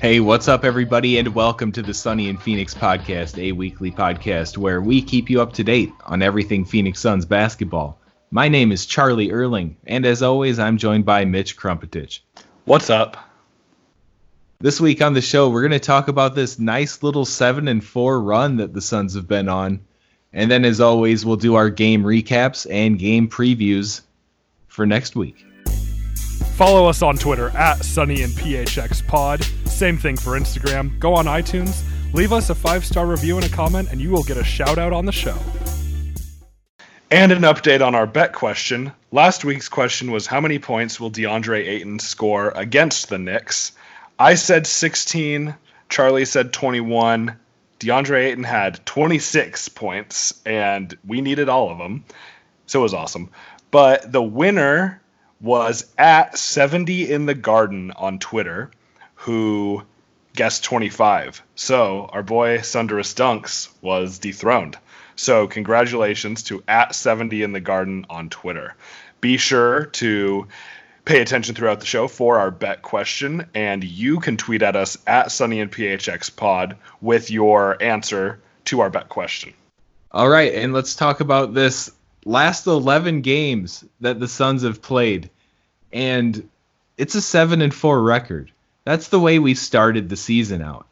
Hey, what's up, everybody, and welcome to the Sunny in Phoenix podcast, a weekly podcast where we keep you up to date on everything Phoenix Suns basketball. My name is Charlie Erling, and as always, I'm joined by Mitch Krmpotich. What's up? This week on the show, we're going to talk about this nice little 7 and 4 run that the Suns have been on. And then, as always, we'll do our game recaps and game previews for next week. Follow us on Twitter at Sunny in PHX Pod. Same thing for Instagram. Go on iTunes, leave us a five star review and a comment, and you will get a shout out on the show. And an update on our bet question. Last week's question was how many points will DeAndre Ayton score against the Knicks? I said 16. Charlie said 21. DeAndre Ayton had 26 points, and we needed all of them. So it was awesome. But the winner was at 70 in the garden on Twitter, who guessed 25. So our boy Sunderous Dunks was dethroned. So congratulations to at 70 in the garden on Twitter. Be sure to pay attention throughout the show for our bet question, and you can tweet at us at Sunny in PHX Pod with your answer to our bet question. All right, and let's talk about this last 11 games that the Suns have played. And it's a 7 and 4 record. That's the way we started the season out.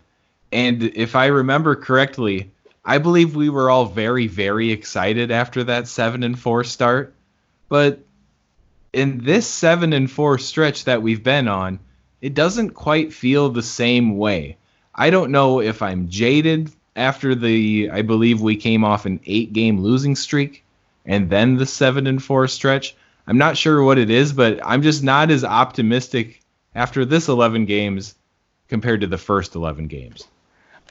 And if I remember correctly, I believe we were all very very excited after that 7 and 4 start. But in this 7 and 4 stretch that we've been on, it doesn't quite feel the same way. I don't know if I'm jaded after the I believe we came off an 8 game losing streak and then the 7 and 4 stretch. I'm not sure what it is, but I'm just not as optimistic after this 11 games compared to the first 11 games.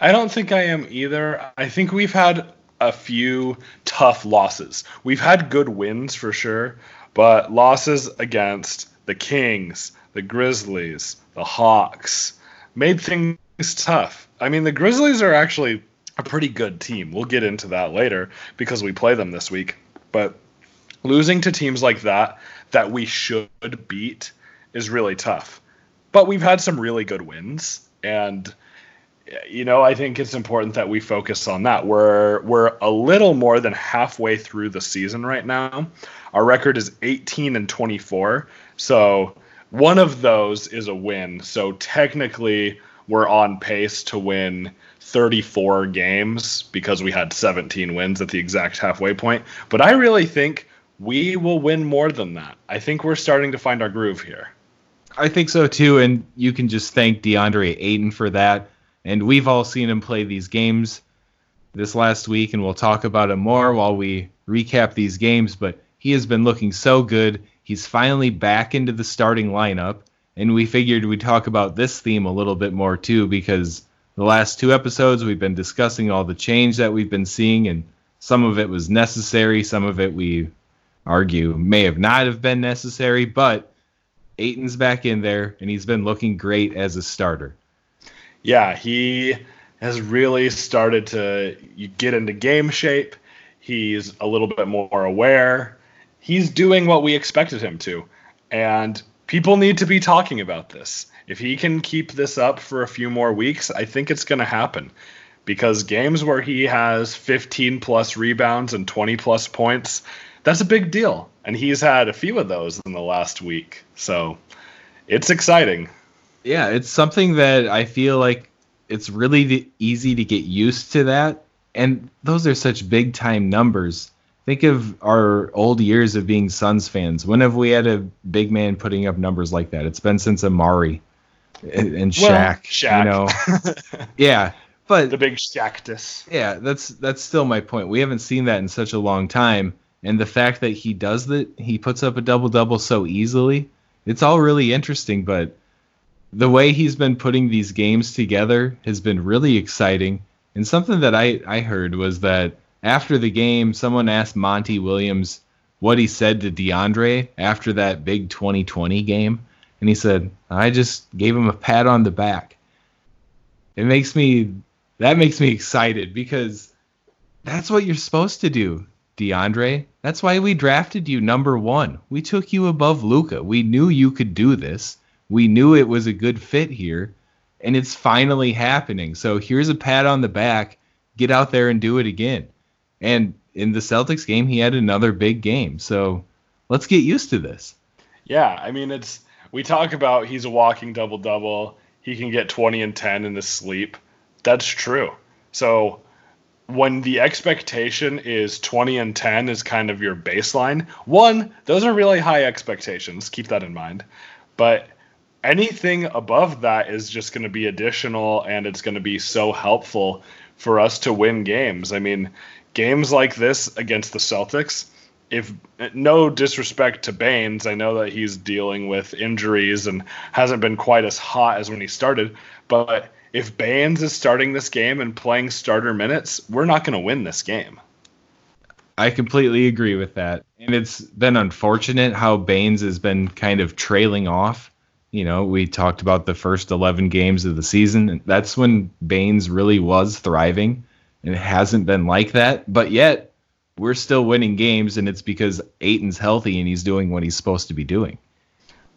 I don't think I am either. I think we've had a few tough losses. We've had good wins for sure, but losses against the Kings, the Grizzlies, the Hawks made things tough. I mean, the Grizzlies are actually a pretty good team. We'll get into that later because we play them this week. But losing to teams like that that we should beat is really tough. But we've had some really good wins and you know, I think it's important that we focus on that. We're we're a little more than halfway through the season right now. Our record is 18 and 24. So one of those is a win. So technically we're on pace to win 34 games because we had 17 wins at the exact halfway point. But I really think we will win more than that. I think we're starting to find our groove here. I think so too, and you can just thank DeAndre Ayton for that. And we've all seen him play these games this last week, and we'll talk about it more while we recap these games. But he has been looking so good. He's finally back into the starting lineup, and we figured we'd talk about this theme a little bit more too, because the last two episodes we've been discussing all the change that we've been seeing, and some of it was necessary, some of it we argue may have not have been necessary, but Ayton's back in there, and he's been looking great as a starter. Yeah, he has really started to get into game shape. He's a little bit more aware. He's doing what we expected him to. And people need to be talking about this. If he can keep this up for a few more weeks, I think it's going to happen. Because games where he has 15 plus rebounds and 20 plus points, that's a big deal. And he's had a few of those in the last week. So it's exciting. Yeah, it's something that I feel like it's really easy to get used to that. And those are such big time numbers. Think of our old years of being Suns fans. When have we had a big man putting up numbers like that? It's been since Amar'e and, and Shaq. Well, Shaq. You know, yeah. But The big cactus. yeah, that's that's still my point. We haven't seen that in such a long time, and the fact that he does that, he puts up a double double so easily, it's all really interesting. But the way he's been putting these games together has been really exciting. And something that I I heard was that after the game, someone asked Monty Williams what he said to DeAndre after that big 2020 game, and he said, "I just gave him a pat on the back." It makes me that makes me excited because that's what you're supposed to do, DeAndre. That's why we drafted you number one. We took you above Luka. We knew you could do this. We knew it was a good fit here, and it's finally happening. So here's a pat on the back. Get out there and do it again. And in the Celtics game, he had another big game. So let's get used to this. Yeah, I mean it's we talk about he's a walking double double. He can get 20 and 10 in the sleep. That's true. So when the expectation is 20 and 10 is kind of your baseline, one, those are really high expectations. Keep that in mind. But anything above that is just going to be additional and it's going to be so helpful for us to win games. I mean, games like this against the Celtics, if no disrespect to Baynes, I know that he's dealing with injuries and hasn't been quite as hot as when he started, but if Baynes is starting this game and playing starter minutes, we're not going to win this game. I completely agree with that. And it's been unfortunate how Baynes has been kind of trailing off. You know, we talked about the first 11 games of the season. And that's when Baynes really was thriving, and it hasn't been like that. But yet, we're still winning games, and it's because Ayton's healthy and he's doing what he's supposed to be doing.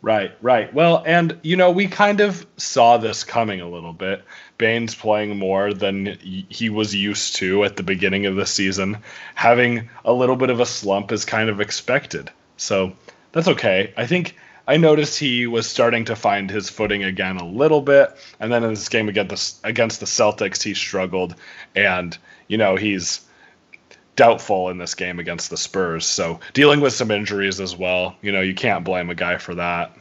Right, right. Well, and you know, we kind of saw this coming a little bit. Baynes playing more than he was used to at the beginning of the season, having a little bit of a slump is kind of expected. So that's okay. I think I noticed he was starting to find his footing again a little bit, and then in this game against the, against the Celtics, he struggled, and you know he's doubtful in this game against the Spurs. So dealing with some injuries as well. You know, you can't blame a guy for that.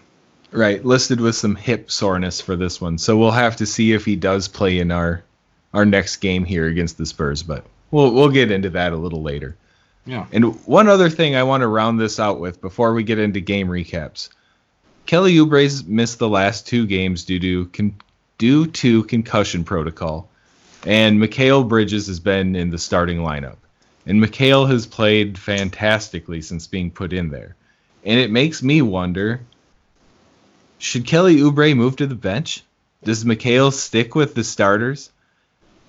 Right, listed with some hip soreness for this one. So we'll have to see if he does play in our our next game here against the Spurs, but we'll we'll get into that a little later. Yeah. And one other thing I want to round this out with before we get into game recaps. Kelly Oubre's missed the last two games due to con- due to concussion protocol, and Mikal Bridges has been in the starting lineup. And Mikal has played fantastically since being put in there. And it makes me wonder should Kelly Oubre move to the bench? Does Mikal stick with the starters?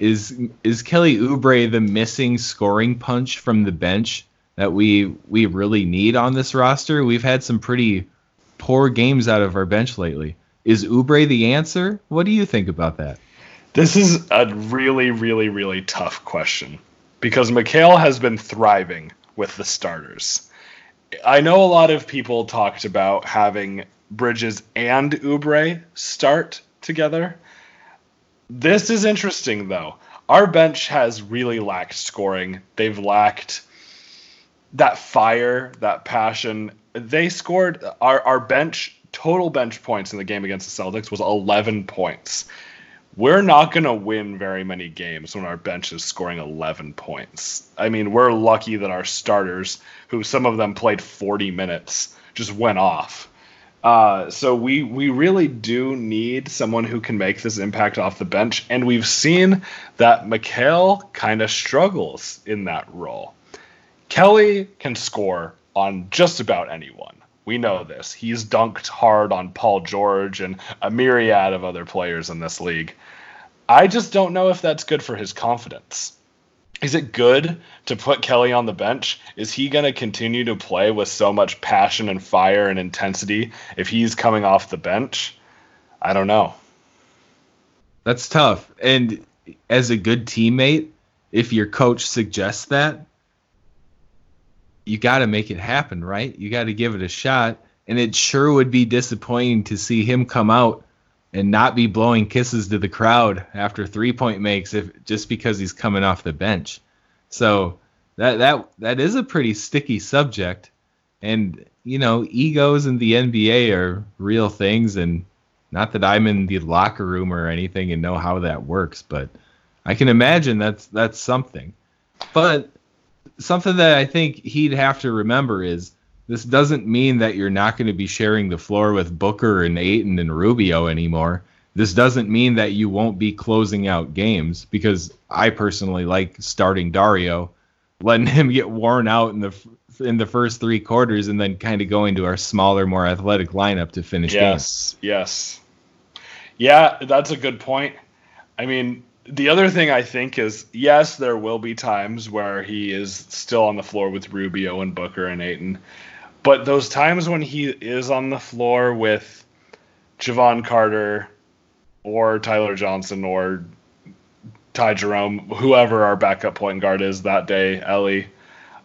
Is is Kelly Oubre the missing scoring punch from the bench that we we really need on this roster? We've had some pretty poor games out of our bench lately. Is Oubre the answer? What do you think about that? This is a really, really, really tough question because Mikal has been thriving with the starters. I know a lot of people talked about having Bridges and Oubre start together. This is interesting though. Our bench has really lacked scoring. They've lacked that fire, that passion. They scored our our bench total bench points in the game against the Celtics was 11 points. We're not going to win very many games when our bench is scoring 11 points. I mean, we're lucky that our starters, who some of them played 40 minutes, just went off. Uh, so we we really do need someone who can make this impact off the bench, and we've seen that Mikal kind of struggles in that role. Kelly can score on just about anyone. We know this. He's dunked hard on Paul George and a myriad of other players in this league. I just don't know if that's good for his confidence. Is it good to put Kelly on the bench? Is he going to continue to play with so much passion and fire and intensity if he's coming off the bench? I don't know. That's tough. And as a good teammate, if your coach suggests that, you got to make it happen, right? You got to give it a shot. And it sure would be disappointing to see him come out and not be blowing kisses to the crowd after three point makes if just because he's coming off the bench. So that that that is a pretty sticky subject. And you know, egos in the NBA are real things and not that I'm in the locker room or anything and know how that works, but I can imagine that's that's something. But something that I think he'd have to remember is this doesn't mean that you're not going to be sharing the floor with Booker and Ayton and Rubio anymore. This doesn't mean that you won't be closing out games because I personally like starting Dario, letting him get worn out in the in the first three quarters, and then kind of going to our smaller, more athletic lineup to finish yes, games. Yes, yeah, that's a good point. I mean, the other thing I think is yes, there will be times where he is still on the floor with Rubio and Booker and Ayton, but those times when he is on the floor with Jevon Carter or Tyler Johnson or Ty Jerome, whoever our backup point guard is that day, Élie,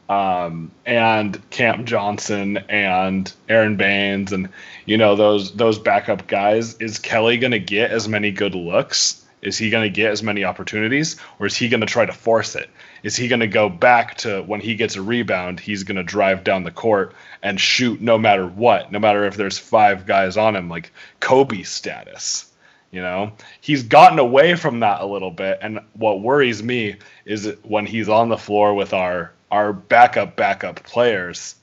um, and Cam Johnson and Aron Baynes and you know those those backup guys, is Kelly to get as many good looks? Is he going to get as many opportunities, or is he going to try to force it? Is he going to go back to when he gets a rebound, he's going to drive down the court and shoot no matter what, no matter if there's five guys on him, like Kobe status? You know, he's gotten away from that a little bit, and what worries me is when he's on the floor with our our backup backup players,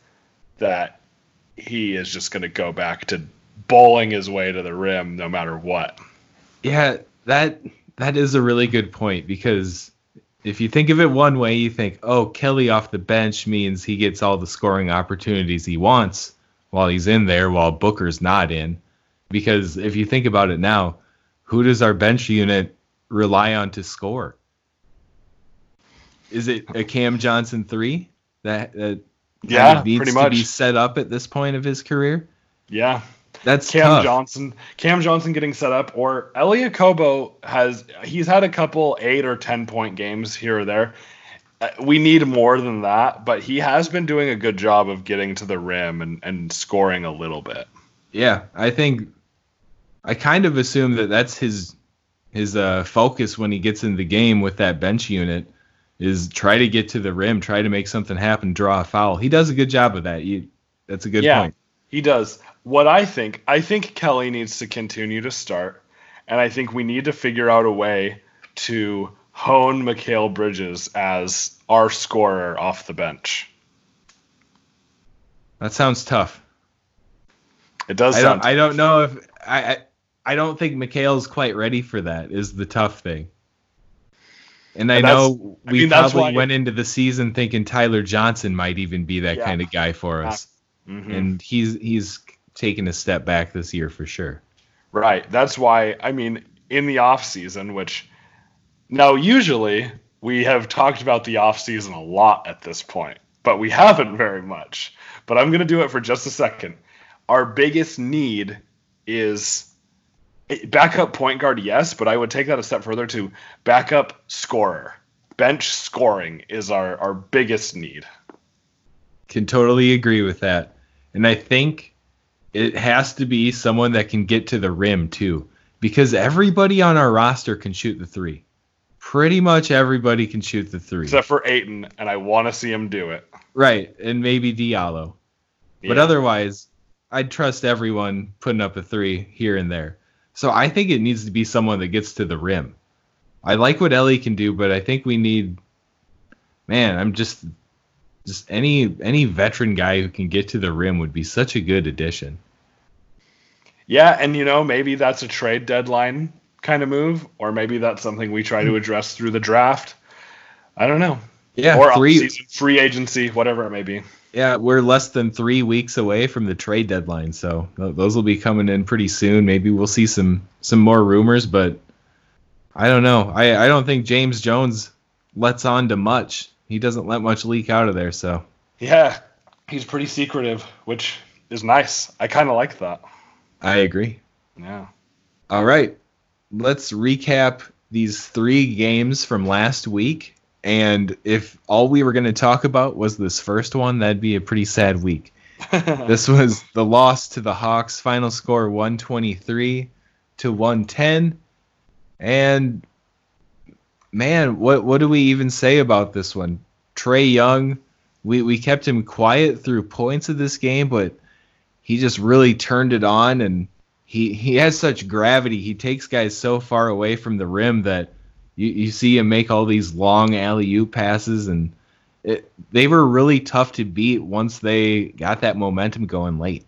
that he is just going to go back to bowling his way to the rim no matter what. Yeah, that that is a really good point because if you think of it one way, you think, oh, Kelly off the bench means he gets all the scoring opportunities he wants while he's in there, while Booker's not in. Because if you think about it now, who does our bench unit rely on to score? Is it a Cam Johnson three that that yeah, needs pretty to much. be set up at this point of his career? Yeah, That's Cam tough. Johnson, Cam Johnson getting set up, or Élie Okobo has he's had a couple eight or ten point games here or there. Uh, We need more than that, but he has been doing a good job of getting to the rim and, and scoring a little bit. Yeah, I think I kind of assume that that's his his uh, focus when he gets in the game with that bench unit is try to get to the rim, try to make something happen, draw a foul. He does a good job of that. You, that's a good yeah, point. he does. What I think, I think Kelly needs to continue to start, and I think we need to figure out a way to hone Mikal Bridges as our scorer off the bench. That sounds tough. It does I sound don't, I don't know if I, I I don't think Mikal's quite ready for that. Is the tough thing. And I And know I we mean, that's probably went into the season thinking Tyler Johnson might even be that Yeah. kind of guy for us, Mhm. and he's he's taken a step back this year for sure. Right. That's why I mean in the off season, which now usually we have talked about the off season a lot at this point, but we haven't very much. But I'm going to do it for just a second. Our biggest need is backup point guard, yes, but I would take that a step further to backup scorer. Bench scoring is our, our biggest need. Can totally agree with that. And I think it has to be someone that can get to the rim too. Because everybody on our roster can shoot the three. Pretty much everybody can shoot the three. Except for Ayton, and I want to see him do it. right. And maybe Diallo. But otherwise, I'd trust everyone putting up a three here and there. So I think it needs to be someone that gets to the rim. I like what Élie can do, but I think we need man, I'm just just any any veteran guy who can get to the rim would be such a good addition. Yeah, and you know, maybe that's a trade deadline kind of move, or maybe that's something we Hmm. try to address through the draft. I don't know. Yeah, or three free agency, whatever it may be. Yeah, we're less than three weeks away from the trade deadline, so those will be coming in pretty soon. Maybe we'll see some some more rumors, but I don't know. I I don't think James Jones lets on to much. He doesn't let much leak out of there, so Yeah, he's pretty secretive, which is nice. I kind of like that. I agree. Yeah. All right, let's recap these three games from last week. And if all we were going to talk about was this first one, that'd be a pretty sad week. this was the loss to the Hawks. Final score 123 to 110. And man, what what do we even say about this one? Trae Young, we, we kept him quiet through points of this game, but he just really turned it on and he he has such gravity. He takes guys so far away from the rim that You you see him make all these long alley oop passes, and it, they were really tough to beat once they got that momentum going late.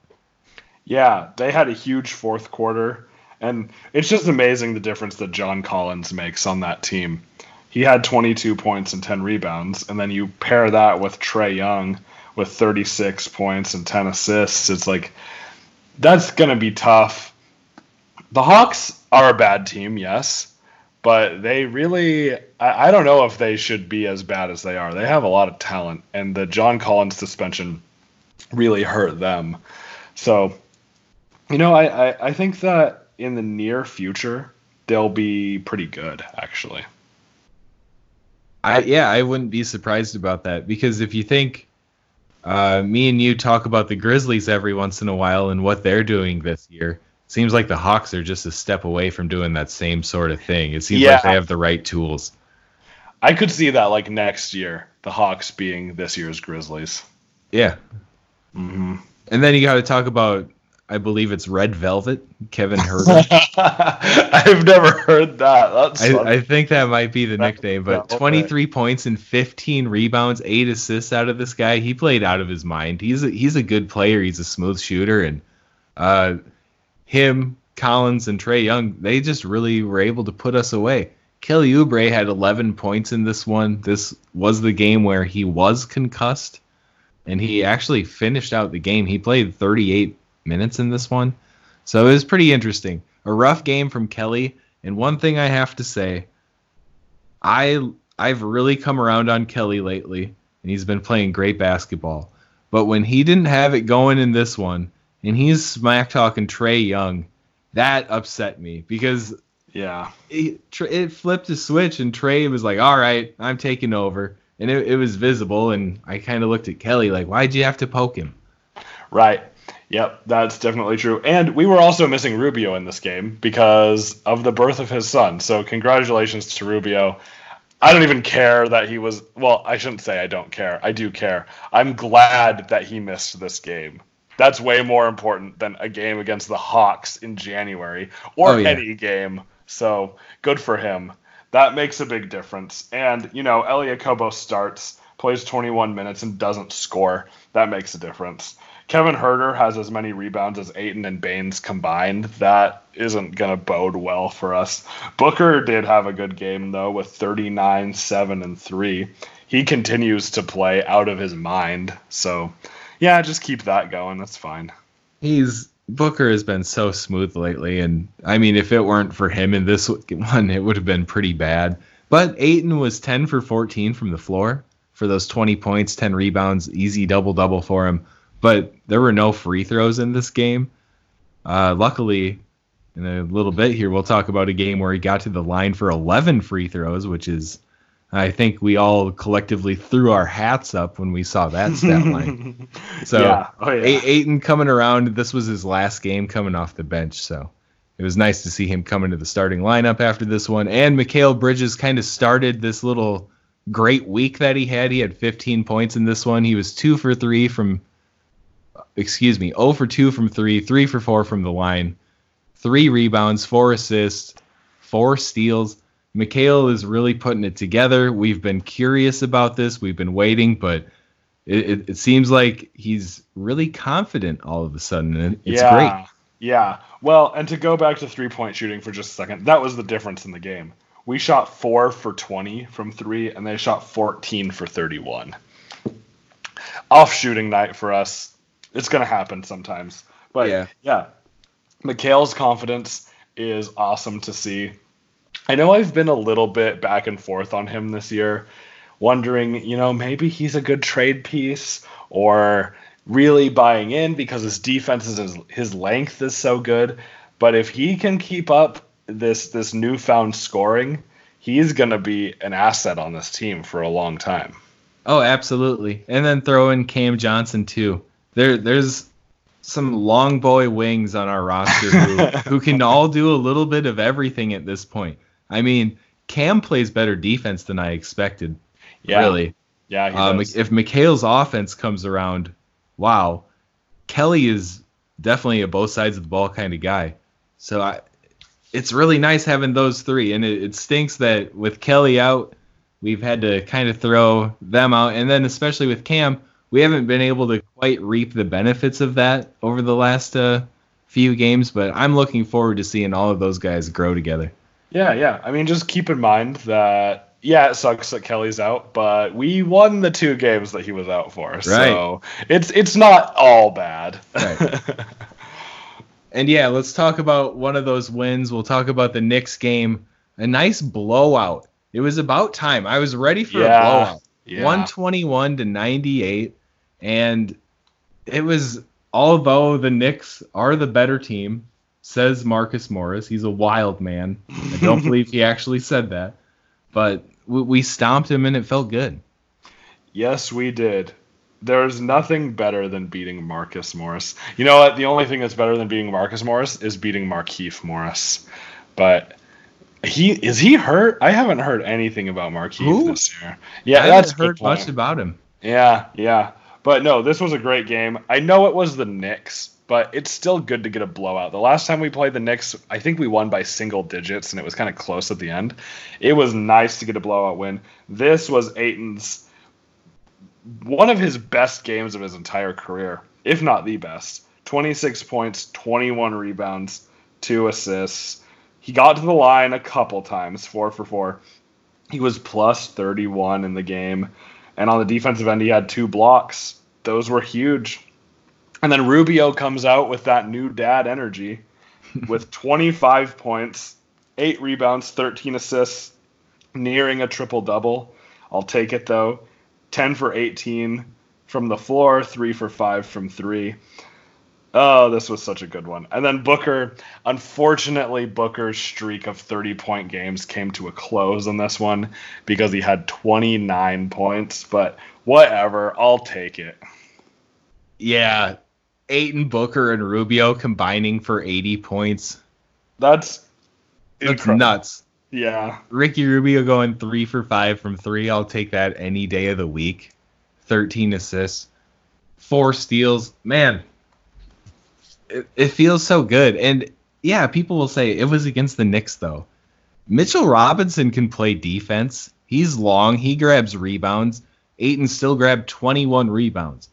Yeah, they had a huge fourth quarter, and it's just amazing the difference that John Collins makes on that team. He had 22 points and 10 rebounds, and then you pair that with Trae Young with 36 points and 10 assists. It's like that's going to be tough. The Hawks are a bad team, yes, but they really, I, I don't know if they should be as bad as they are. They have a lot of talent, and the John Collins suspension really hurt them. So, you know, I, I, I think that in the near future, they'll be pretty good, actually. I yeah, I wouldn't be surprised about that because if you think uh, me and you talk about the Grizzlies every once in a while and what they're doing this year, seems like the Hawks are just a step away from doing that same sort of thing. It seems Yeah. like they have the right tools. I could see that like next year, the Hawks being this year's Grizzlies. Yeah. hmm And then you got to talk about, I believe it's Red Velvet, Kevin Huerter. I've never heard that. That's. I, I think that might be the nickname, yeah, but okay. 23 points and 15 rebounds, eight assists out of this guy. He played out of his mind. He's a, he's a good player. He's a smooth shooter, and uh, him, Collins, and Trae Young, they just really were able to put us away. Kelly Oubre had 11 points in this one. This was the game where he was concussed, and he actually finished out the game. He played 38 minutes in this one, so it was pretty interesting. A rough game from Kelly, and one thing I have to say, I I've really come around on Kelly lately, and he's been playing great basketball. But when he didn't have it going in this one, and he's smack talking Trae Young, that upset me because yeah. it, it flipped a switch and Trae was like, "All right, I'm taking over," and it, it was visible. And I kind of looked at Kelly like, "Why'd you have to poke him?" Right. Yep, that's definitely true. And we were also missing Rubio in this game because of the birth of his son. So congratulations to Rubio. I don't even care that he was well, I shouldn't say I don't care. I do care. I'm glad that he missed this game. That's way more important than a game against the Hawks in January or Oh, yeah. any game. So good for him. That makes a big difference. And, you know, Élie Okobo starts, plays 21 minutes, and doesn't score. That makes a difference. Kevin Huerter has as many rebounds as Ayton and Baynes combined. That isn't going to bode well for us. Booker did have a good game, though, with 39, 7, and 3. He continues to play out of his mind. So, yeah, just keep that going. That's fine. He's Booker has been so smooth lately, and I mean, if it weren't for him in this one, it would have been pretty bad. But Ayton was 10 for 14 from the floor for those 20 points, 10 rebounds, easy double double for him. But there were no free throws in this game. Uh, luckily, in a little bit here, we'll talk about a game where he got to the line for 11 free throws, which is, I think we all collectively threw our hats up when we saw that stat line. So yeah. Oh, yeah. A- Ayton coming around. This was his last game coming off the bench, so it was nice to see him come into the starting lineup after this one. And Mikal Bridges kind of started this little great week that he had. He had 15 points in this one. He was two for three from, excuse me, 0 for two from three, three for four from the line, three rebounds, four assists, four steals. Mikal is really putting it together. We've been curious about this. We've been waiting, but it, it, it seems like he's really confident all of a sudden. And it's yeah, great. Yeah. Well, and to go back to three point shooting for just a second, that was the difference in the game. We shot four for 20 from three, and they shot 14 for 31. Off shooting night for us. It's going to happen sometimes. But Yeah. yeah, Mikal's confidence is awesome to see. I know I've been a little bit back and forth on him this year, wondering, you know, maybe he's a good trade piece or really buying in because his defense is his, his length is so good. But if he can keep up this this newfound scoring, he's gonna be an asset on this team for a long time. Oh, absolutely. And then throw in Cam Johnson too. There, there's some long boy wings on our roster who, who can all do a little bit of everything at this point. I mean, Cam plays better defense than I expected. Yeah, Really. Yeah, he Um, if Mikal's offense comes around, wow, Kelly is definitely a both sides of the ball kind of guy. So I, it's really nice having those three, and it, it stinks that with Kelly out, we've had to kind of throw them out, and then especially with Cam, we haven't been able to quite reap the benefits of that over the last uh, few games. But I'm looking forward to seeing all of those guys grow together. Yeah, yeah. I mean, just keep in mind that yeah, it sucks that Kelly's out, but we won the two games that he was out for, so it's it's not all bad. Right. And yeah, let's talk about one of those wins. We'll talk about the Knicks game. A nice blowout. It was about time. I was ready for Yeah, a blowout. yeah. 121 to 98. And it was, although the Knicks are the better team, says Marcus Morris. He's a wild man. I don't believe he actually said that. But we, we stomped him and it felt good. Yes, we did. There's nothing better than beating Marcus Morris. You know what? The only thing that's better than beating Marcus Morris is beating Markieff Morris. But he is he hurt? I haven't heard anything about Markieff this year. Yeah, I that's haven't heard much about him. Yeah, yeah. But no, this was a great game. I know it was the Knicks, but it's still good to get a blowout. The last time we played the Knicks, I think we won by single digits and it was kind of close at the end. It was nice to get a blowout win. This was Ayton's one of his best games of his entire career, if not the best. 26 points, 21 rebounds, 2 assists. He got to the line a couple times, 4 for 4. He was plus 31 in the game. And on the defensive end, he had two blocks. Those were huge. And then Rubio comes out with that new dad energy with 25 points, 8 rebounds, 13 assists, nearing a triple double. I'll take it though. 10 for 18 from the floor, 3 for 5 from 3. Oh, this was such a good one. And then Booker, unfortunately, Booker's streak of 30 point games came to a close on this one because he had 29 points. But whatever, I'll take it. Yeah. Ayton, Booker, and Rubio combining for 80 points. That's That's nuts. Yeah. Ricky Rubio going three for five from three. I'll take that any day of the week. 13 assists, four steals. Man, it, it feels so good. And yeah, people will say it was against the Knicks, though. Mitchell Robinson can play defense. He's long, he grabs rebounds. Ayton still grabbed 21 rebounds.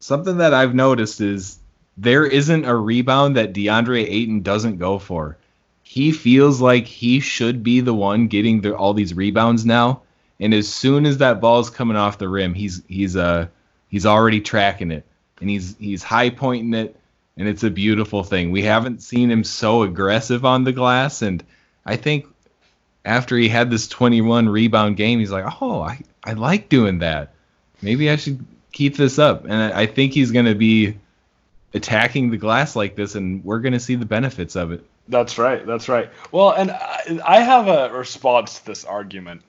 Something that I've noticed is there isn't a rebound that DeAndre Ayton doesn't go for he feels like he should be the one getting the, all these rebounds now. And as soon as that ball's coming off the rim, he's he's uh he's already tracking it and he's he's high pointing it, and it's a beautiful thing. We haven't seen him so aggressive on the glass, and I think after he had this 21 rebound game, he's like, oh, I I like doing that. Maybe I should keep this up, and I, I think he's gonna be attacking the glass like this, and we're gonna see the benefits of it. That's right. That's right. Well, and I, I have a response to this argument.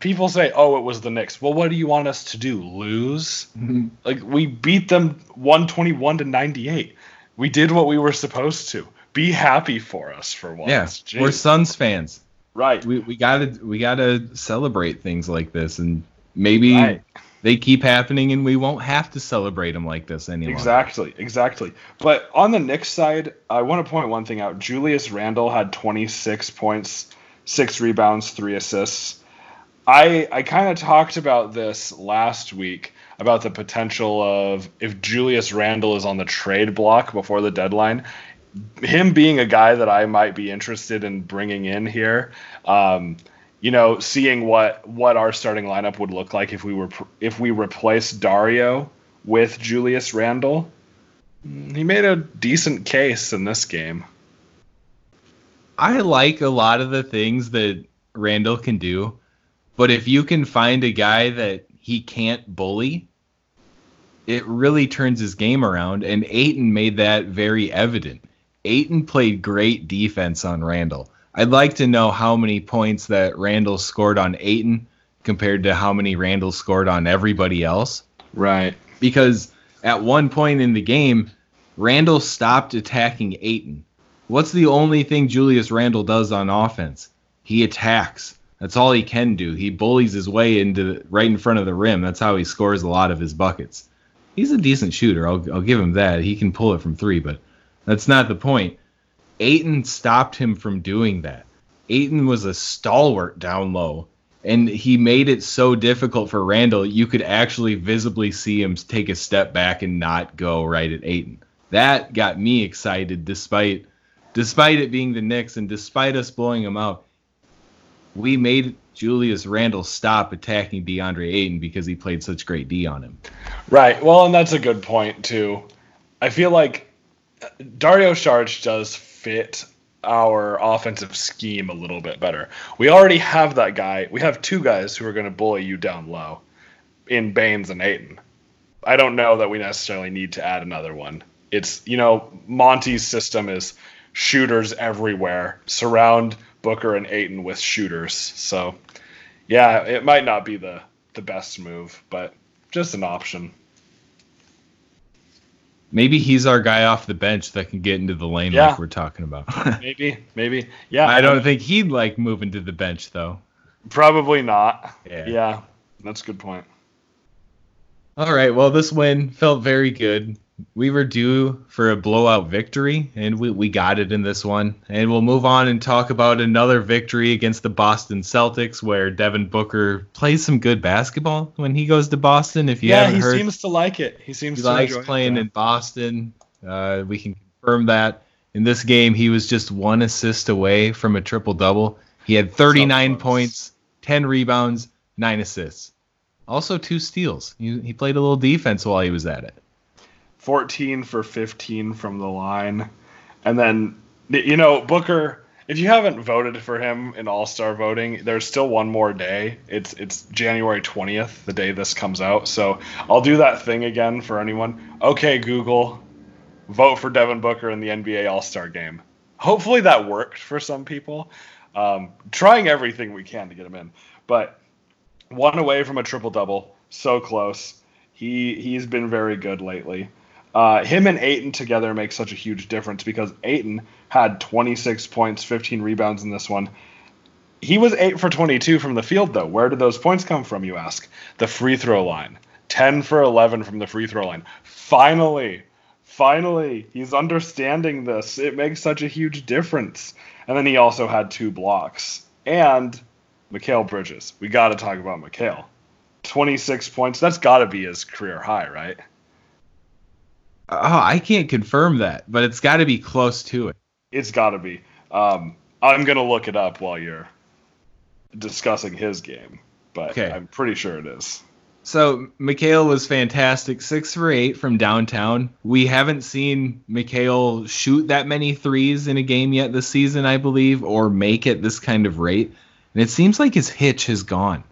People say, "Oh, it was the Knicks." Well, what do you want us to do? Lose? Mm-hmm. like we beat them 121 to 98. We did what we were supposed to. Be happy for us for once. Yeah, Jeez. we're Suns fans. right. We we gotta we gotta celebrate things like this, and maybe Right. they keep happening, and we won't have to celebrate them like this anymore. Exactly, exactly. But on the Knicks side, I want to point one thing out. Julius Randle had 26 points, six rebounds, three assists. I I kind of talked about this last week about the potential of if Julius Randle is on the trade block before the deadline, him being a guy that I might be interested in bringing in here. Um, you know, seeing what what our starting lineup would look like if we were if we replaced Dario with Julius Randle. Mm, He made a decent case in this game. I like a lot of the things that Randall can do, but if you can find a guy that he can't bully, it really turns his game around. And Ayton made that very evident. Ayton played great defense on Randle. I'd like to know how many points that Randle scored on Ayton compared to how many Randle scored on everybody else Right. because at one point in the game, Randle stopped attacking Ayton. What's the only thing Julius Randle does on offense? He attacks. That's all he can do. He bullies his way into right in front of the rim. That's how he scores a lot of his buckets. He's a decent shooter. I'll, I'll give him that. He can pull it from three, but that's not the point. Ayton stopped him from doing that. Ayton was a stalwart down low, and he made it so difficult for Randle. You could actually visibly see him take a step back and not go right at Ayton. That got me excited, despite despite it being the Knicks and despite us blowing them out. We made Julius Randle stop attacking DeAndre Ayton because he played such great D on him. Right. Well, and that's a good point too. I feel like Dario Saric does fit our offensive scheme a little bit better. We already have that guy. We have two guys who are going to bully you down low in Baynes and Ayton. I don't know that we necessarily need to add another one. It's, you know, Monty's system is shooters everywhere. Surround Booker and Ayton with shooters. So, yeah, it might not be the the best move, but just an option. Maybe he's our guy off the bench that can get into the lane Yeah. like we're talking about. Maybe, maybe. Yeah. I don't think he'd like moving to the bench though. Probably not. Yeah. Yeah. That's a good point. All right. Well, this win felt very good. We were due for a blowout victory, and we, we got it in this one. And we'll move on and talk about another victory against the Boston Celtics, where Devin Booker plays some good basketball when he goes to Boston. If you yeah, haven't he heard, seems to like it. He seems he to likes enjoy it, playing yeah. in Boston. Uh, we can confirm that. In this game, he was just one assist away from a triple double. He had 39 close. points, 10 rebounds, nine assists. Also, two steals. He, he played a little defense while he was at it. 14 for 15 from the line. And then, you know, Booker, if you haven't voted for him in All Star voting, there's still one more day. It's it's January 20th, the day this comes out. So I'll do that thing again for anyone. Okay, Google, vote for Devin Booker in the NBA All Star game. Hopefully that worked for some people. Um, trying everything we can to get him in. But one away from a triple double, so close. He he's been very good lately. Uh, him and Ayton together make such a huge difference because Ayton had 26 points, 15 rebounds in this one. He was 8 for 22 from the field, though. Where did those points come from, you ask? The free throw line. 10 for 11 from the free throw line. Finally, finally, he's understanding this. It makes such a huge difference. And then he also had two blocks. And Mikal Bridges. We got to talk about Mikal. 26 points. That's got to be his career high, right? Oh, I can't confirm that, but it's got to be close to it. It's got to be. Um, I'm going to look it up while you're discussing his game, but Okay. I'm pretty sure it is. So Mikal was fantastic, six for eight from downtown. We haven't seen Mikal shoot that many threes in a game yet this season, I believe, or make at this kind of rate. And it seems like his hitch has gone.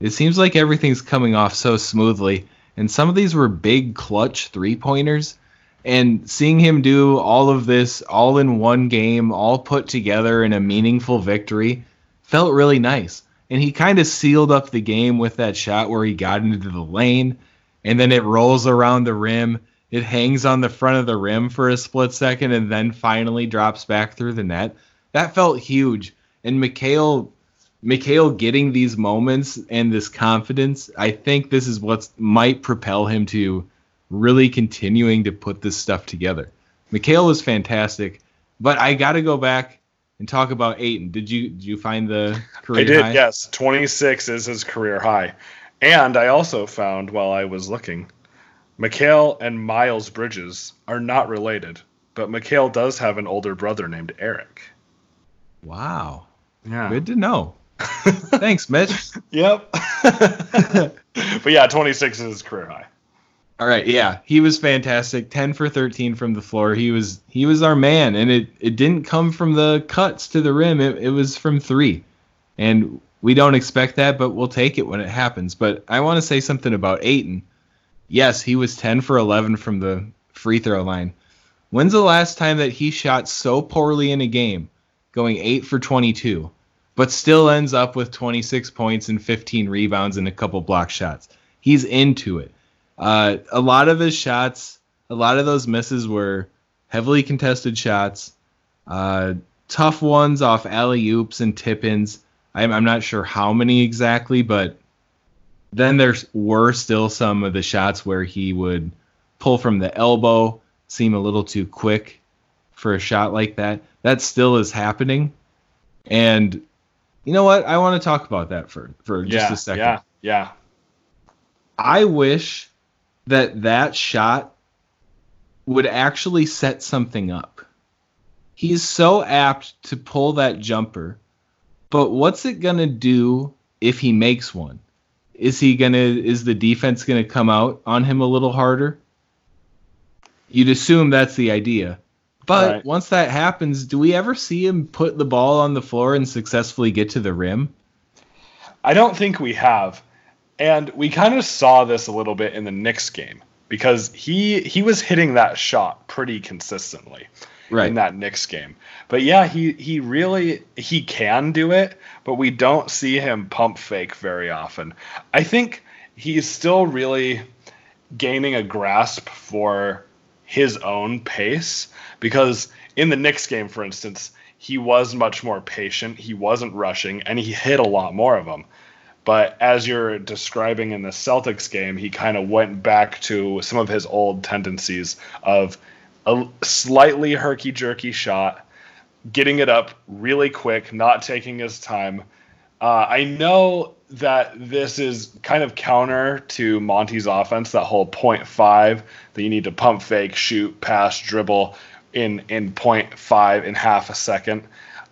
It seems like everything's coming off so smoothly. And some of these were big clutch three pointers. And seeing him do all of this all in one game, all put together in a meaningful victory, felt really nice. And he kind of sealed up the game with that shot where he got into the lane and then it rolls around the rim. It hangs on the front of the rim for a split second and then finally drops back through the net. That felt huge. And Mikal Mikal getting these moments and this confidence, I think this is what might propel him to really continuing to put this stuff together. Mikal was fantastic, but I got to go back and talk about Ayton. Did you did you find the career I did, high? yes. 26 is his career high. And I also found while I was looking, Mikal and Miles Bridges are not related, but Mikal does have an older brother named Eric. Wow. Yeah. Good to know. Thanks, Mitch. Yep. but yeah, 26 is his career high. All right, yeah, he was fantastic. Ten for thirteen from the floor. He was he was our man, and it it didn't come from the cuts to the rim. It it was from three, and we don't expect that, but we'll take it when it happens. But I want to say something about Ayton. Yes, he was ten for eleven from the free throw line. When's the last time that he shot so poorly in a game, going eight for twenty-two, but still ends up with twenty-six points and fifteen rebounds and a couple block shots? He's into it. Uh, a lot of his shots, a lot of those misses were heavily contested shots, uh, tough ones off alley oops and tip ins. I'm, I'm not sure how many exactly, but then there were still some of the shots where he would pull from the elbow, seem a little too quick for a shot like that. that still is happening. And you know what? I want to talk about that for for just yeah, a second. yeah, yeah. I wish that that shot would actually set something up. He's so apt to pull that jumper, but what's it going to do if he makes one? Is he going to is the defense going to come out on him a little harder? You'd assume that's the idea. But Right. once that happens, do we ever see him put the ball on the floor and successfully get to the rim? I don't think we have. And we kind of saw this a little bit in the Knicks game because he he was hitting that shot pretty consistently Right. in that Knicks game. But yeah, he he really he can do it, but we don't see him pump fake very often. I think he's still really gaining a grasp for his own pace because in the Knicks game, for instance, he was much more patient. He wasn't rushing, and he hit a lot more of them. But as you're describing in the Celtics game, he kind of went back to some of his old tendencies of a slightly herky jerky shot, getting it up really quick, not taking his time. Uh, I know that this is kind of counter to Monty's offense, that whole point five that you need to pump fake, shoot, pass, dribble in in point five in half a second.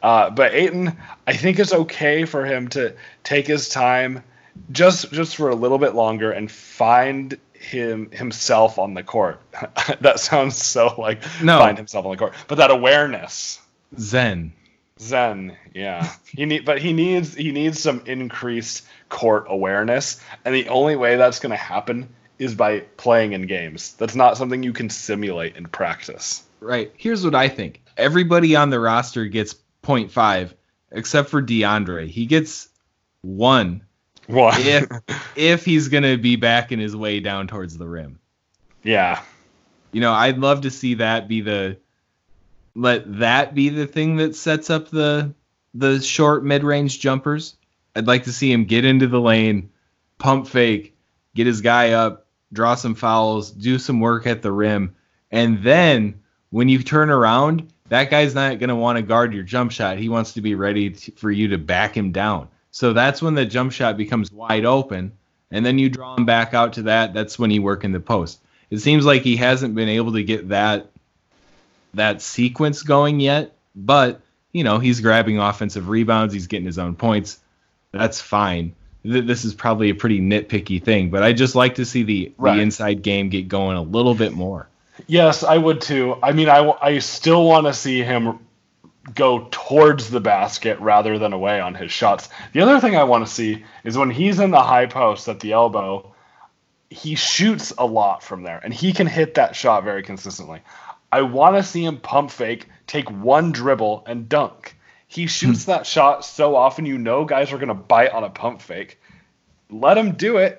Uh, but Ayton, I think it's okay for him to take his time, just just for a little bit longer and find him himself on the court. that sounds so like No. find himself on the court, but that awareness. Zen. Zen, yeah. He need, but he needs he needs some increased court awareness, and the only way that's going to happen is by playing in games. That's not something you can simulate in practice. Right. Here's what I think. Everybody on the roster gets 0.5 except for DeAndre. He gets 1 What? if if he's going to be backing his way down towards the rim. yeah, You know, I'd love to see that be the let that be the thing that sets up the the short mid-range jumpers. I'd like to see him get into the lane, pump fake, get his guy up, draw some fouls, do some work at the rim, and then when you turn around, that guy's not going to want to guard your jump shot. He wants to be ready to, for you to back him down. So that's when the jump shot becomes wide open, and then you draw him back out to that. That's when you work in the post. It seems like he hasn't been able to get that that sequence going yet, but you know he's grabbing offensive rebounds. He's getting his own points. That's fine. Th- This is probably a pretty nitpicky thing, but I just like to see the, Right. the inside game get going a little bit more. yes, I would too. I mean, I w- I still want to see him go towards the basket rather than away on his shots. The other thing I want to see is when he's in the high post at the elbow, he shoots a lot from there and he can hit that shot very consistently. I want to see him pump fake, take one dribble and dunk. He shoots hmm. that shot so often you know guys are going to bite on a pump fake. Let him do it.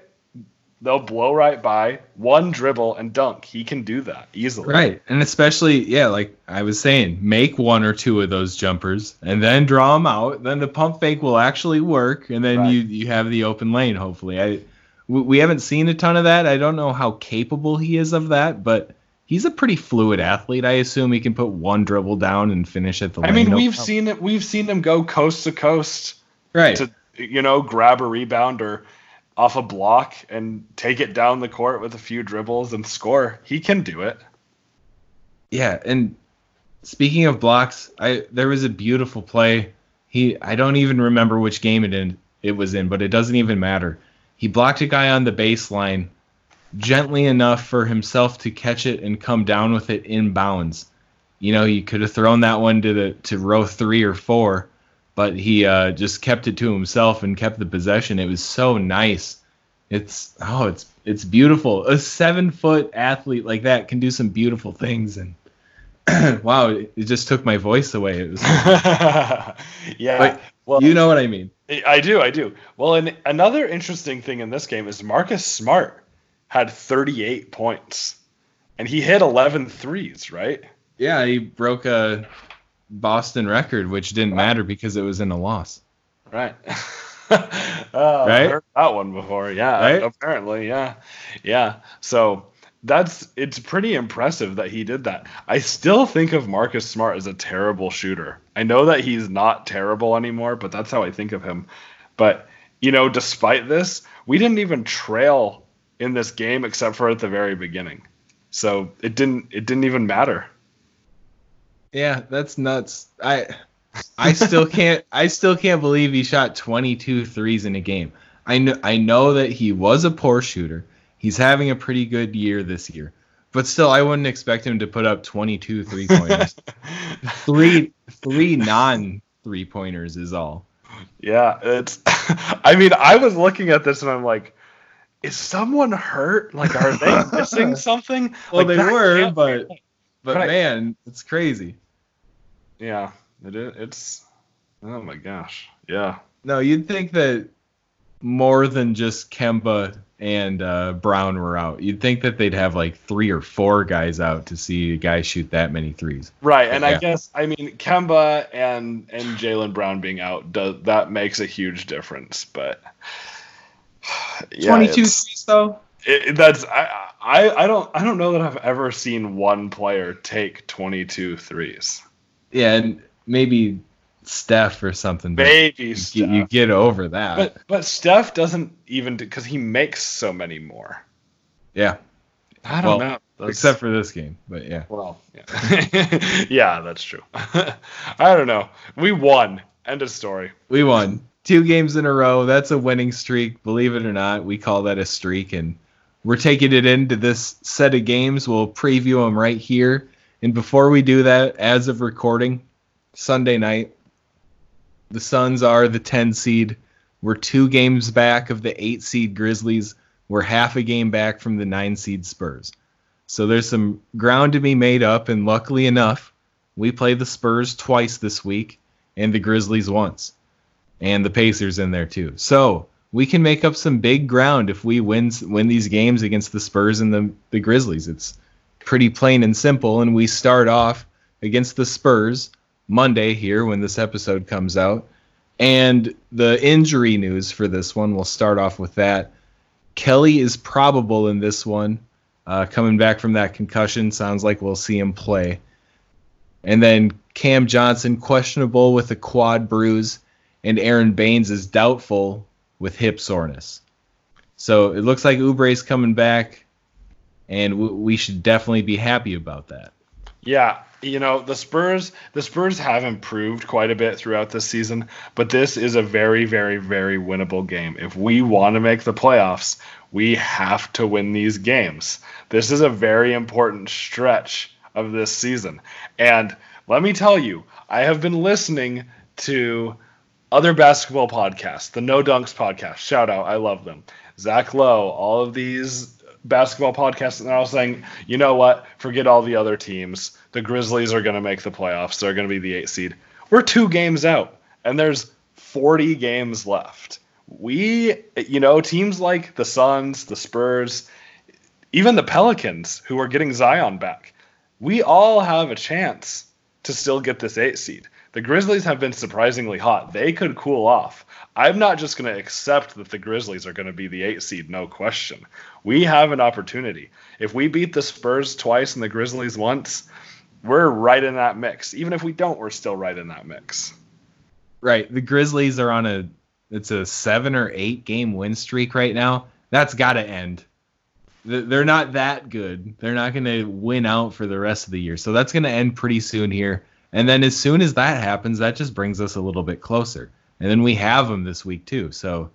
They'll blow right by, one dribble and dunk. He can do that easily. Right. And especially, yeah, like I was saying, make one or two of those jumpers and then draw them out. Then the pump fake will actually work, and then Right. you you have the open lane. Hopefully, I we, we haven't seen a ton of that. I don't know how capable he is of that, but he's a pretty fluid athlete. I assume he can put one dribble down and finish at the I lane. mean, No we've problem. seen it. We've seen him go coast to coast right. to you know grab a rebound or off a block and take it down the court with a few dribbles and score. He can do it. Yeah, and speaking of blocks, I there was a beautiful play. He I don't even remember which game it in it was in, but it doesn't even matter. He blocked a guy on the baseline gently enough for himself to catch it and come down with it in bounds. You know, he could have thrown that one to the to row three or four, but he uh, just kept it to himself and kept the possession. It was so nice. It's oh, it's it's beautiful. A seven foot athlete like that can do some beautiful things, and wow, it just took my voice away. It was, yeah. But well, you know what I mean. I do, I do. Well, and another interesting thing in this game is Marcus Smart had 38 points and he hit 11 threes, right? Yeah, he broke a Boston record, which didn't matter because it was in a loss. Right. uh, Right? Heard that one before. Yeah. Right? Apparently, yeah. Yeah. So that's it's pretty impressive that he did that. I still think of Marcus Smart as a terrible shooter. I know that he's not terrible anymore, but that's how I think of him. But you know, despite this, we didn't even trail in this game except for at the very beginning. So it didn't it didn't even matter. Yeah, that's nuts. I I still can't I still can't believe he shot 22 threes in a game. I know I know that he was a poor shooter. He's having a pretty good year this year. But still I wouldn't expect him to put up 22 three-pointers. three three non three-pointers is all. Yeah, it's I mean, I was looking at this and I'm like is someone hurt? Like are they missing something? Well, Like, they that were, can't be but right. but Right. man, it's crazy. Yeah, it is. It's oh my gosh. Yeah. No, you'd think that more than just Kemba and uh, Brown were out. You'd think that they'd have like three or four guys out to see a guy shoot that many threes. Right, and I guess I mean Kemba and and Jaylen Brown being out does that makes a huge difference, but yeah, 22 it's- threes though. it, that's I, I I don't I don't know that I've ever seen one player take 22 threes. Yeah, and maybe Steph or something. but Maybe you, Steph. you get over that. but but Steph doesn't even because he makes so many more. yeah, I don't Well, know. That's- except for this game. But yeah, well, yeah, yeah, that's true. I don't know. We won. End of story. we won two games in a row. That's a winning streak. Believe it or not, we call that a streak, and we're taking it into this set of games. We'll preview them right here. And before we do that, as of recording, Sunday night, the Suns are the 10 seed. We're two games back of the eight seed Grizzlies. We're half a game back from the nine seed Spurs. So there's some ground to be made up, and luckily enough, we play the Spurs twice this week and the Grizzlies once, and the Pacers in there too. So we can make up some big ground if we win win these games against the Spurs and the the Grizzlies. It's pretty plain and simple, and we start off against the Spurs Monday here when this episode comes out. And the injury news for this one, we'll start off with that. Kelly is probable in this one, uh, coming back from that concussion. Sounds like we'll see him play. And then Cam Johnson questionable with a quad bruise, and Aron Baynes is doubtful with hip soreness. So it looks like Oubre's coming back, and w- we should definitely be happy about that. Yeah, you know the Spurs. The Spurs have improved quite a bit throughout this season, but this is a very, very, very winnable game. If we want to make the playoffs, we have to win these games. This is a very important stretch of this season, and let me tell you, I have been listening to other basketball podcasts, the No Dunks podcast. Shout out, I love them. Zach Lowe, all of these basketball podcasts, and I was saying, you know what? Forget all the other teams. The Grizzlies are going to make the playoffs. They're going to be the eight seed. We're two games out, and there's 40 games left. We, you know, teams like the Suns, the Spurs, even the Pelicans, who are getting Zion back, we all have a chance to still get this eight seed. The Grizzlies have been surprisingly hot. They could cool off. I'm not just going to accept that the Grizzlies are going to be the eight seed, no question. We have an opportunity. If we beat the Spurs twice and the Grizzlies once, we're right in that mix. Even if we don't, we're still right in that mix. Right. The Grizzlies are on a it's a seven or eight game win streak right now. That's got to end. They're not that good. They're not going to win out for the rest of the year. So that's going to end pretty soon here. And then as soon as that happens, that just brings us a little bit closer. And then we have them this week too. So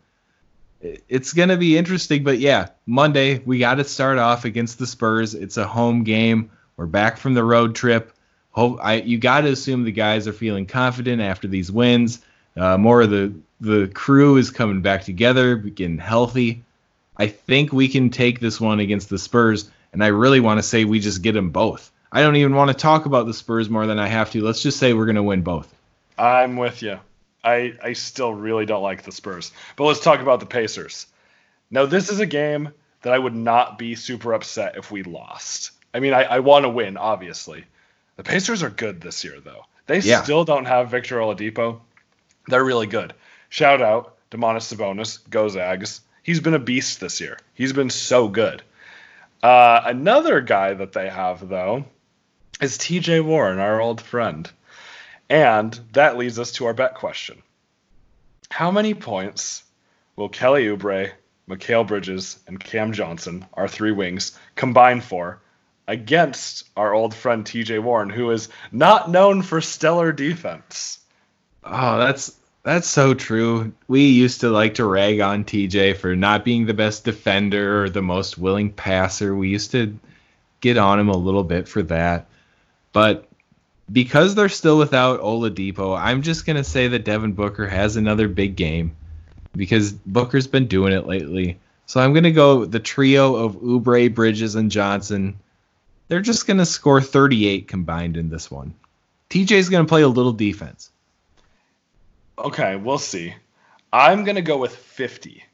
it's going to be interesting. But yeah, Monday, we got to start off against the Spurs. It's a home game. We're back from the road trip. Hope I you got to assume the guys are feeling confident after these wins. Uh, more of the the crew is coming back together, getting healthy. I think we can take this one against the Spurs, and I really want to say we just get them both. I don't even want to talk about the Spurs more than I have to. Let's just say we're going to win both. I'm with you. I, I still really don't like the Spurs. But let's talk about the Pacers. Now, this is a game that I would not be super upset if we lost. I mean, I, I want to win, obviously. The Pacers are good this year, though. They Yeah. still don't have Victor Oladipo. They're really good. Shout out Domantas Sabonis, go Zags. He's been a beast this year. He's been so good. Uh, another guy that they have, though, is TJ Warren, our old friend. And that leads us to our bet question. How many points will Kelly Oubre, Mikal Bridges, and Cam Johnson, our three wings, combine for against our old friend TJ Warren, who is not known for stellar defense? Oh, that's that's so true. We used to like to rag on TJ for not being the best defender or the most willing passer. We used to get on him a little bit for that. But because they're still without Oladipo, I'm just gonna say that Devin Booker has another big game because Booker's been doing it lately. So I'm gonna go the trio of Oubre, Bridges, and Johnson. They're just gonna score 38 combined in this one. TJ's gonna play a little defense. Okay, we'll see. I'm to go with 50.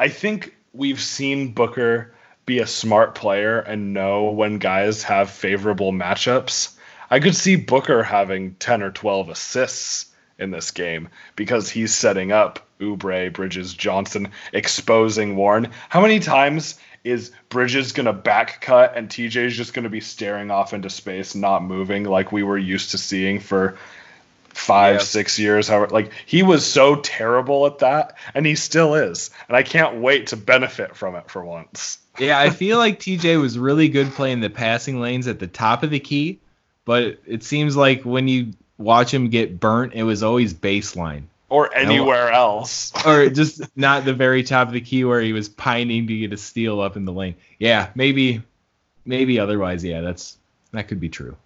I think we've seen Booker be a smart player and know when guys have favorable matchups. I could see Booker having 10 or 12 assists in this game because he's setting up Oubre, Bridges, Johnson, exposing Warren. How many times is Bridges going to back cut and TJ's just going to be staring off into space, not moving like we were used to seeing for five, Yeah. six years. However, like he was so terrible at that, and he still is. And I can't wait to benefit from it for once. Yeah, I feel like TJ was really good playing the passing lanes at the top of the key, but it seems like when you watch him get burnt, it was always baseline. Or anywhere else. Or just not the very top of the key where he was pining to get a steal up in the lane. Yeah, maybe maybe otherwise, yeah, that's that could be true.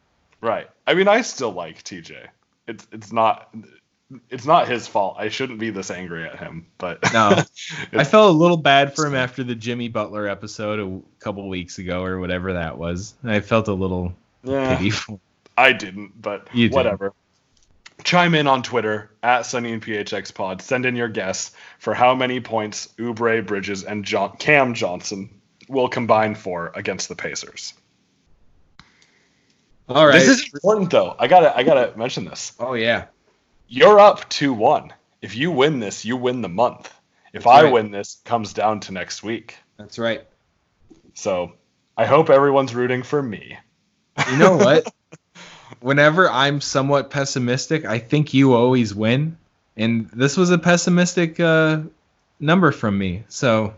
Right. I mean, I still like TJ. It's it's not it's not his fault. I shouldn't be this angry at him, but No. I felt a little bad for him after the Jimmy Butler episode a couple weeks ago or whatever that was. I felt a little Yeah. pity for I didn't, but You didn't. whatever. Chime in on Twitter at Sunny in PHX Pod. Send in your guess for how many points Oubre, Bridges, and John- Cam Johnson will combine for against the Pacers. All right. This is important though. I gotta I gotta mention this. oh yeah. You're up two one. If you win this, you win the month. If That's I right. win this, it comes down to next week. That's right. So I hope everyone's rooting for me. You know what? Whenever I'm somewhat pessimistic, I think you always win. And this was a pessimistic uh, number from me. So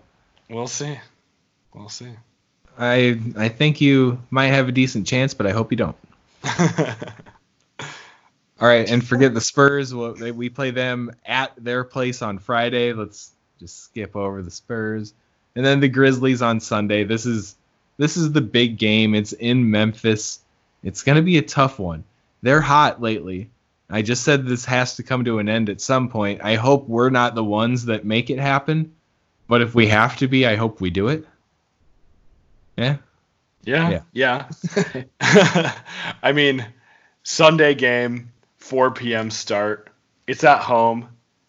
We'll see. We'll see. I I think you might have a decent chance, but I hope you don't. All right, and forget the Spurs. Well, they, we play them at their place on Friday. Let's just skip over the Spurs, and then the Grizzlies on Sunday. This is this is the big game. It's in Memphis. It's gonna be a tough one. They're hot lately. I just said this has to come to an end at some point. I hope we're not the ones that make it happen, but if we have to be, I hope we do it. Yeah. Yeah, yeah. I mean, Sunday game, 4 p.m. start. It's at home.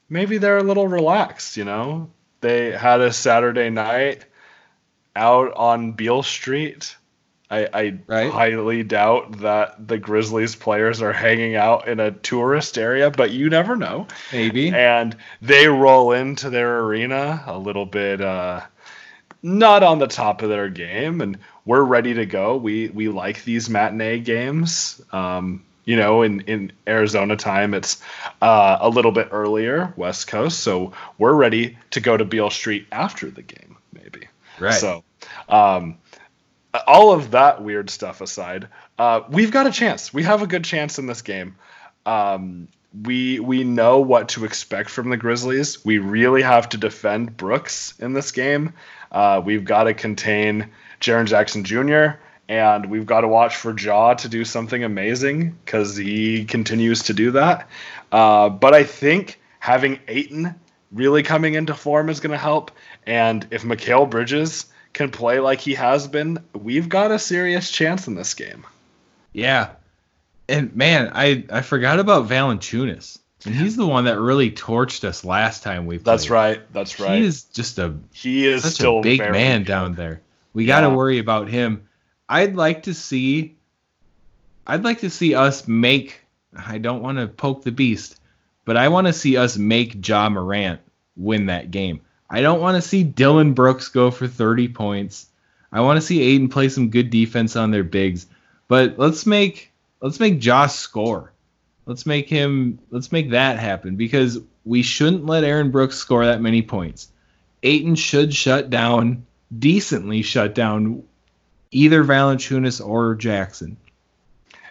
Maybe they're a little relaxed, you know? They had a Saturday night out on Beale Street. I, I Right. highly doubt that the Grizzlies players are hanging out in a tourist area, but you never know Maybe. and they roll into their arena a little bit uh, not on the top of their game and we're ready to go we we like these matinee games um, you know in in arizona time it's uh, a little bit earlier west coast so we're ready to go to beale street after the game maybe Right. so um, all of that weird stuff aside, uh, we've got a chance. We have a good chance in this game. Um, we we know what to expect from the Grizzlies. We really have to defend Brooks in this game. Uh, we've got to contain Jaren Jackson Jr. and we've got to watch for Ja to do something amazing because he continues to do that. Uh, but I think having Ayton really coming into form is going to help. And if Mikal Bridges can play like he has been, we've got a serious chance in this game. Yeah. And man, I I forgot about Valanciunas. And he's the one that really torched us last time we played. That's right. That's right. He is just a he is such still a big man good. down there. We got to worry about him. I'd like to see I'd like to see us make I don't want to poke the beast, but I want to see us make Ja Morant win that game. I don't want to see Dillon Brooks go for 30 points. I want to see Ayton play some good defense on their bigs. But let's make let's make Ja score. Let's make him let's make that happen because we shouldn't let Aaron Brooks score that many points. Ayton should shut down decently shut down either Valanciunas or Jackson.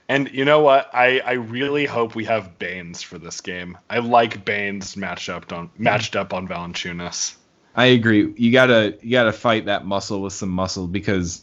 And you know what? I, I really hope we have Baynes for this game. I like Baynes matched up on matched up on Valanciunas. I agree. You gotta you gotta fight that muscle with some muscle because,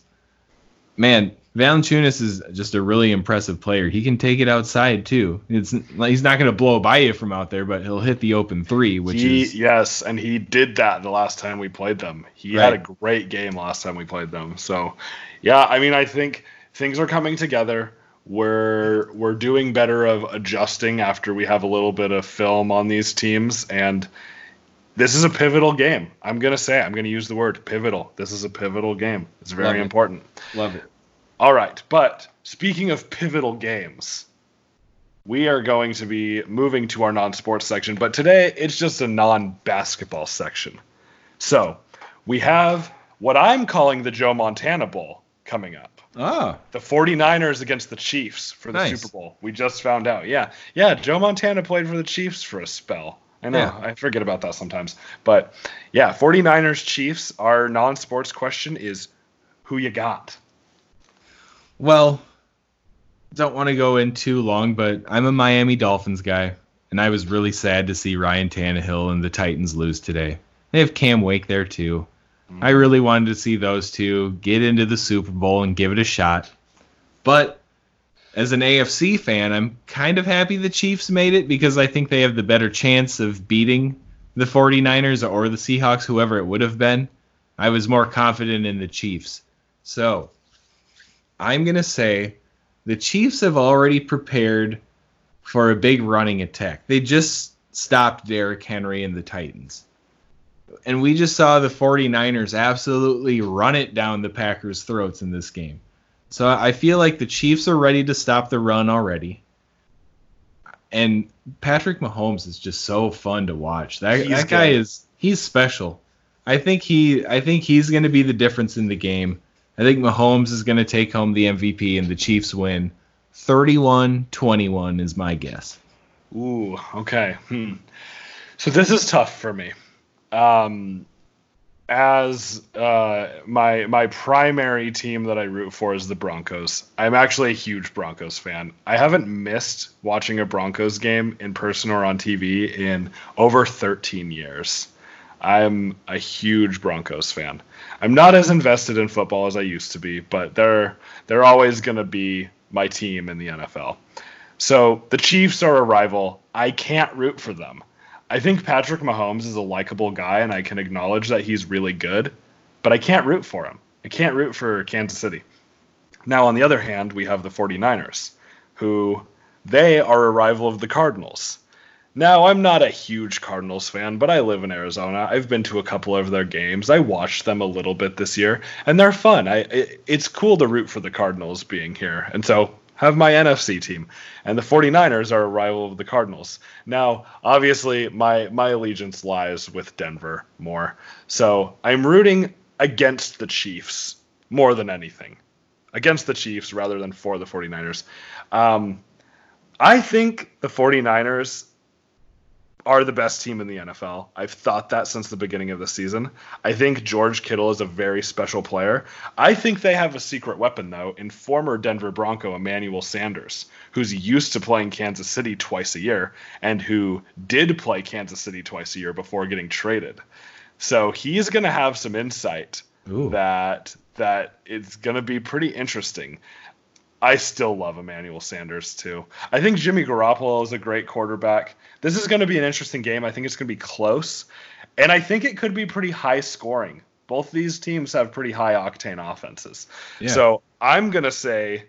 man, Valanciunas is just a really impressive player. He can take it outside too. It's he's not gonna blow by you from out there, but he'll hit the open three, which he, is yes, and he did that the last time we played them. He had a great game last time we played them. So, yeah, I mean, I think things are coming together. We're we're doing better of adjusting after we have a little bit of film on these teams, and this is a pivotal game. I'm gonna say I'm gonna use the word pivotal. This is a pivotal game. It's Love very it. important. love it. All right, but speaking of pivotal games, we are going to be moving to our non-sports section, but today it's just a non-basketball section. So, we have what I'm calling the Joe Montana Bowl coming up. Ah, The 49ers against the Chiefs for the Nice. Super Bowl. We just found out. Yeah. Yeah, Joe Montana played for the Chiefs for a spell. I know. Yeah. I forget about that sometimes. But yeah, 49ers Chiefs, our non-sports question is who you got? Well, don't want to go in too long, but I'm a Miami Dolphins guy, and I was really sad to see Ryan Tannehill and the Titans lose today. They have Cam Wake there too. Mm-hmm. I really wanted to see those two get into the Super Bowl and give it a shot. But as an AFC fan, I'm kind of happy the Chiefs made it because I think they have the better chance of beating the 49ers or the Seahawks, whoever it would have been. I was more confident in the Chiefs. So I'm going to say the Chiefs have already prepared for a big running attack. They just stopped Derrick Henry and the Titans. And we just saw the 49ers absolutely run it down the Packers' throats in this game. So I feel like the Chiefs are ready to stop the run already. And Patrick Mahomes is just so fun to watch. That, that guy good. is he's special. I think he I think he's going to be the difference in the game. I think Mahomes is going to take home the MVP and the Chiefs win. 31-21 is my guess. Ooh, okay. Hmm. So this is tough for me. Um, as uh, my my primary team that I root for is the Broncos. I'm actually a huge Broncos fan. I haven't missed watching a Broncos game in person or on TV in over 13 years. I'm a huge Broncos fan. I'm not as invested in football as I used to be, but they're they're always going to be my team in the NFL. So the Chiefs are a rival. I can't root for them. I think Patrick Mahomes is a likable guy, and I can acknowledge that he's really good, but I can't root for him. I can't root for Kansas City. Now, on the other hand, we have the 49ers, who they are a rival of the Cardinals. Now, I'm not a huge Cardinals fan, but I live in Arizona. I've been to a couple of their games. I watched them a little bit this year, and they're fun. I it, it's cool to root for the Cardinals being here. And so have my NFC team. And the 49ers are a rival of the Cardinals. Now, obviously, my my allegiance lies with Denver more. So, I'm rooting against the Chiefs more than anything. Against the Chiefs rather than for the 49ers. Um, I think the 49ers are the best team in the NFL. I've thought that since the beginning of the season. I think George Kittle is a very special player. I think they have a secret weapon, though, in former Denver Bronco Emmanuel Sanders, who's used to playing Kansas City twice a year and who did play Kansas City twice a year before getting traded. So he's going to have some insight Ooh. that that it's going to be pretty interesting. I still love Emmanuel Sanders too. I think Jimmy Garoppolo is a great quarterback. This is going to be an interesting game. I think it's going to be close, and I think it could be pretty high scoring. Both these teams have pretty high octane offenses. Yeah. So I'm going to say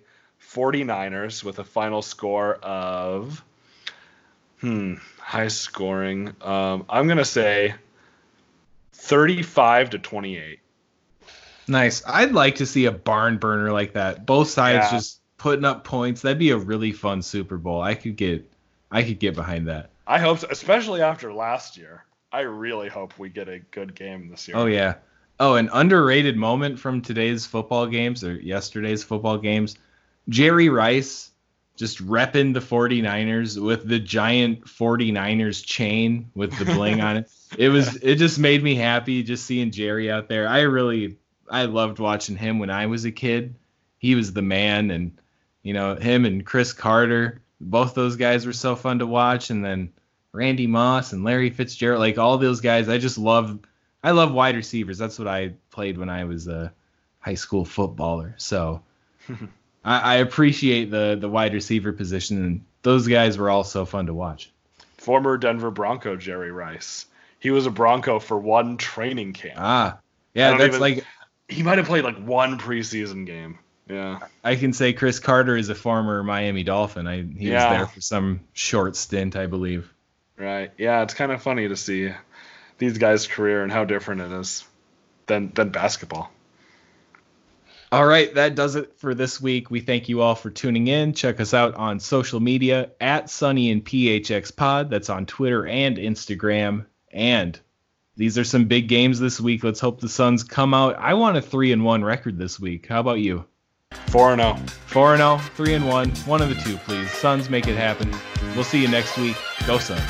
49ers with a final score of hmm, high scoring. Um, I'm going to say 35 to 28. Nice. I'd like to see a barn burner like that. Both sides Yeah. just putting up points. That'd be a really fun Super Bowl. I could get I could get behind that. I hope so, especially after last year. I really hope we get a good game this year. Oh yeah. Oh, an underrated moment from today's football games or yesterday's football games. Jerry Rice just repping the 49ers with the giant 49ers chain with the bling on it. It was it just made me happy just seeing Jerry out there. I really I loved watching him when I was a kid. He was the man and you know, him and Cris Carter, both those guys were so fun to watch and then Randy Moss and Larry Fitzgerald, like all those guys, I just love I love wide receivers. That's what I played when I was a high school footballer. So I, I appreciate the the wide receiver position, and those guys were all so fun to watch. Former Denver Bronco Jerry Rice. He was a Bronco for one training camp. Ah, yeah, that's even- like He might have played like one preseason game. Yeah. I can say Cris Carter is a former Miami Dolphin. I he Yeah. was there for some short stint, I believe. Right. Yeah, it's kind of funny to see these guys' career and how different it is than than basketball. All right, that does it for this week. We thank you all for tuning in. Check us out on social media at Sunny in PHX Pod. That's on Twitter and Instagram. And these are some big games this week. Let's hope the Suns come out. I want a three and one record this week. How about you? Four and oh. zero. Four and zero, three and one, one of the two, please. Suns make it happen. We'll see you next week. Go Suns.